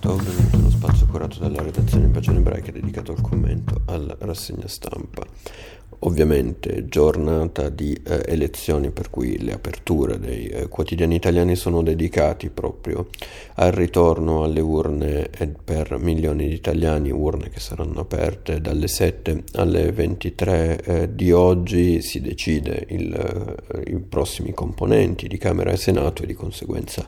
ottobre, uno spazio curato dalla redazione in pagina ebraica dedicato al commento alla rassegna stampa. Ovviamente giornata di eh, elezioni per cui le aperture dei eh, quotidiani italiani sono dedicati proprio al ritorno alle urne per milioni di italiani, urne che saranno aperte dalle 7 alle 23 eh, di oggi, si decide il, eh, i prossimi componenti di Camera e Senato e di conseguenza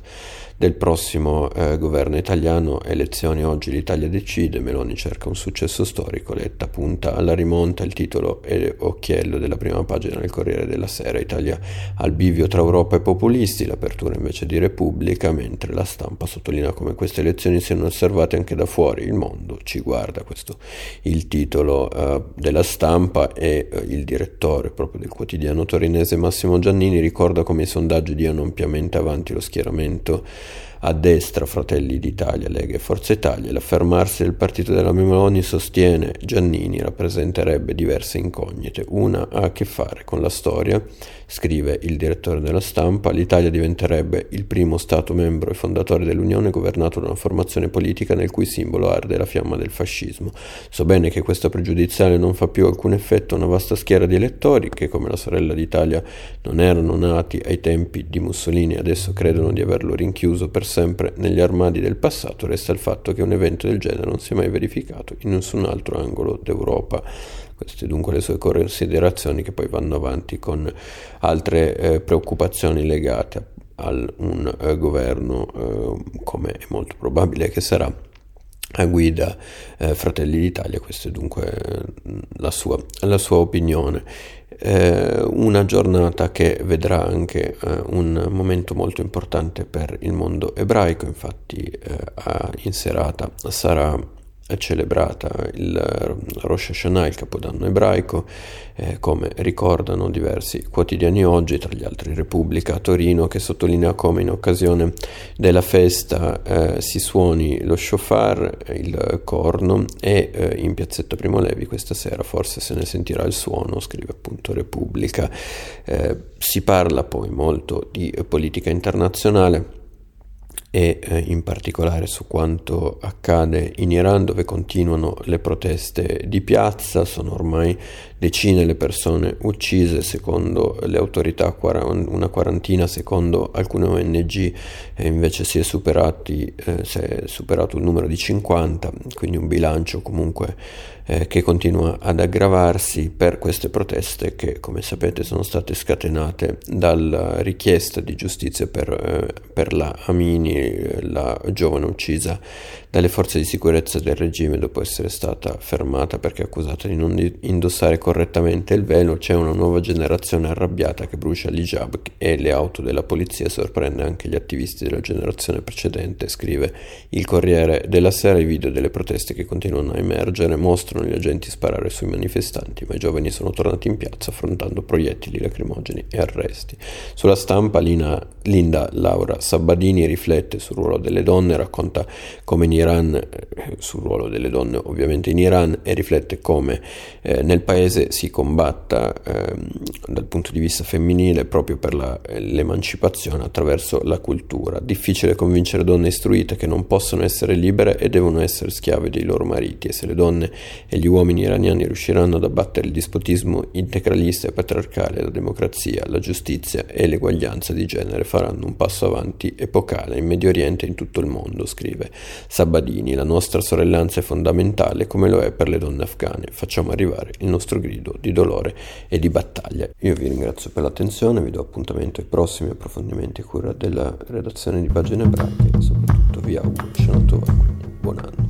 del prossimo eh, governo italiano, elezioni oggi l'Italia decide, Meloni cerca un successo storico, Letta punta alla rimonta, il titolo è occhiello della prima pagina del Corriere della Sera, Italia al bivio tra Europa e populisti, l'apertura invece di Repubblica, mentre la stampa sottolinea come queste elezioni siano osservate anche da fuori, il mondo ci guarda, questo il titolo uh, della stampa e uh, il direttore proprio del quotidiano torinese Massimo Giannini ricorda come i sondaggi diano ampiamente avanti lo schieramento a destra Fratelli d'Italia, Lega e Forza Italia, l'affermarsi del partito della Meloni sostiene Giannini rappresenterebbe diverse incognite. Una ha a che fare con la storia, scrive il direttore della stampa, l'Italia diventerebbe il primo Stato membro e fondatore dell'Unione governato da una formazione politica nel cui simbolo arde la fiamma del fascismo. So bene che questa pregiudiziale non fa più alcun effetto a una vasta schiera di elettori che come la sorella d'Italia non erano nati ai tempi di Mussolini e adesso credono di averlo rinchiuso per sempre negli armadi del passato, resta il fatto che un evento del genere non si è mai verificato in nessun altro angolo d'Europa. Queste dunque le sue considerazioni che poi vanno avanti con altre eh, preoccupazioni legate a un eh, governo eh, come è molto probabile che sarà a guida eh, Fratelli d'Italia, questa è dunque la sua, la sua opinione eh, una giornata che vedrà anche eh, un momento molto importante per il mondo ebraico, infatti eh, in serata sarà è celebrata il Rosh Hashanah, il capodanno ebraico, eh, come ricordano diversi quotidiani oggi, tra gli altri Repubblica a Torino, che sottolinea come in occasione della festa eh, si suoni lo shofar, il corno, e eh, in piazzetta Primo Levi questa sera forse se ne sentirà il suono, scrive appunto Repubblica. Eh, si parla poi molto di politica internazionale e eh, in particolare su quanto accade in Iran dove continuano le proteste di piazza, sono ormai decine le persone uccise secondo le autorità, una quarantina secondo alcune ONG e invece si è, superati, eh, si è superato il numero di 50, quindi un bilancio comunque eh, che continua ad aggravarsi per queste proteste che come sapete sono state scatenate dalla richiesta di giustizia per, eh, per la Amini, la giovane uccisa dalle forze di sicurezza del regime dopo essere stata fermata perché accusata di non indossare correttamente il velo, c'è una nuova generazione arrabbiata che brucia l'hijab e le auto della polizia sorprende anche gli attivisti della generazione precedente, scrive il Corriere della Sera, i video delle proteste che continuano a emergere mostrano gli agenti sparare sui manifestanti, ma i giovani sono tornati in piazza affrontando proiettili lacrimogeni e arresti. Sulla stampa Lina, Linda Laura Sabadini riflette sul ruolo delle donne, racconta come in Iran, eh, sul ruolo delle donne ovviamente in Iran e riflette come eh, nel paese si combatta eh, dal punto di vista femminile proprio per la, eh, l'emancipazione attraverso la cultura. Difficile convincere donne istruite che non possono essere libere e devono essere schiave dei loro mariti e se le donne e gli uomini iraniani riusciranno ad abbattere il dispotismo integralista e patriarcale, la democrazia, la giustizia e l'eguaglianza di genere faranno un passo avanti epocale in Medio Oriente e in tutto il mondo, scrive Sabah Badini, la nostra sorellanza è fondamentale come lo è per le donne afghane. Facciamo arrivare il nostro grido di dolore e di battaglia. Io vi ringrazio per l'attenzione, vi do appuntamento ai prossimi approfondimenti cura della redazione di Pagine Ebraiche e soprattutto vi auguro Shanatova, quindi buon anno.